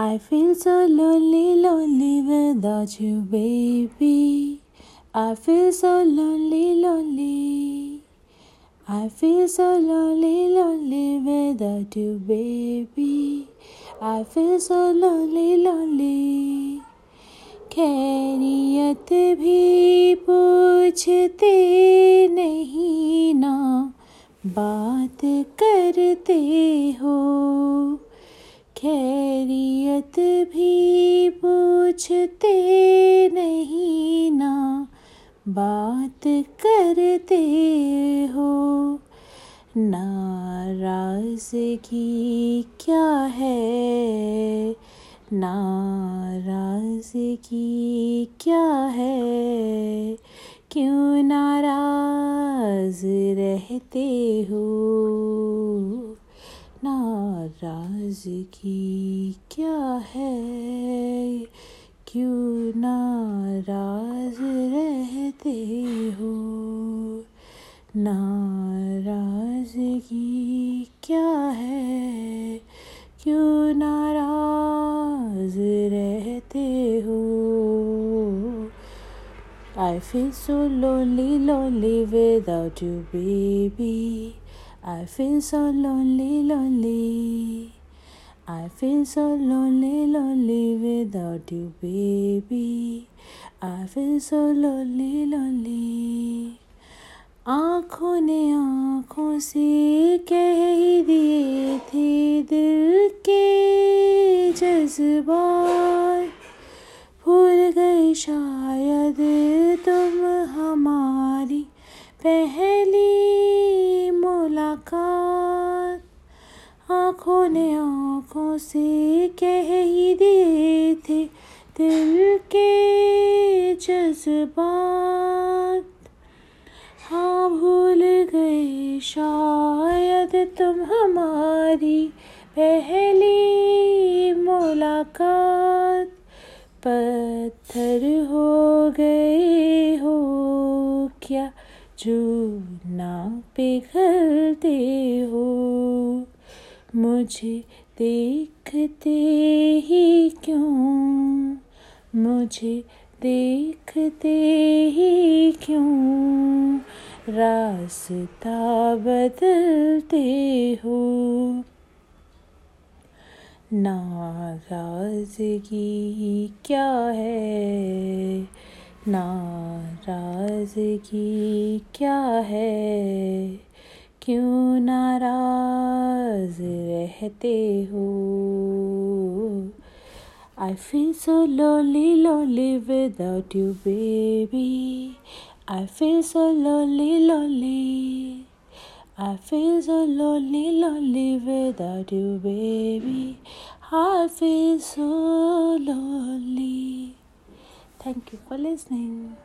I feel so lonely, lonely without you, baby. I feel so lonely, lonely. I feel so lonely, lonely without you, baby. I feel so lonely, lonely. खैरियत भी पूछते नहीं ना बात करते हो खैरियत भी पूछते नहीं ना, बात करते हो। नाराज़ की क्या है? नाराज़ की क्या है? क्यों नाराज़ रहते हो? नाराज़गी क्या है? क्यों नाराज़ रहते हो? नाराज़गी क्या है? क्यों नाराज़ रहते हो? I feel so lolly lonely without you baby I feel so lolly lolly Feel so lonely, lonely without you, baby. I feel so lonely, lonely. आँखों ने आँखों से कह दिए थे दिल के जज्बात भूल गए शायद तुम हमारी पहली मुलाकात आँखों ने आँखों से कह ही दिए थे, दिल के जज्बात। हाँ भूल गए शायद तुम हमारी पहली मुलाकात। पत्थर हो गए हो क्या जो ना पिघलते हो? मुझे देखते ही क्यों? मुझे देखते ही क्यों? रास्ता बदलते हो। नाराज़गी क्या है? नाराज़गी क्या है? क्यों नाराज़ रहते हो I feel so lonely, lonely without you, baby. I feel so lonely, lonely. I feel so lonely, lonely without you, baby. I feel so lonely. Thank you for listening.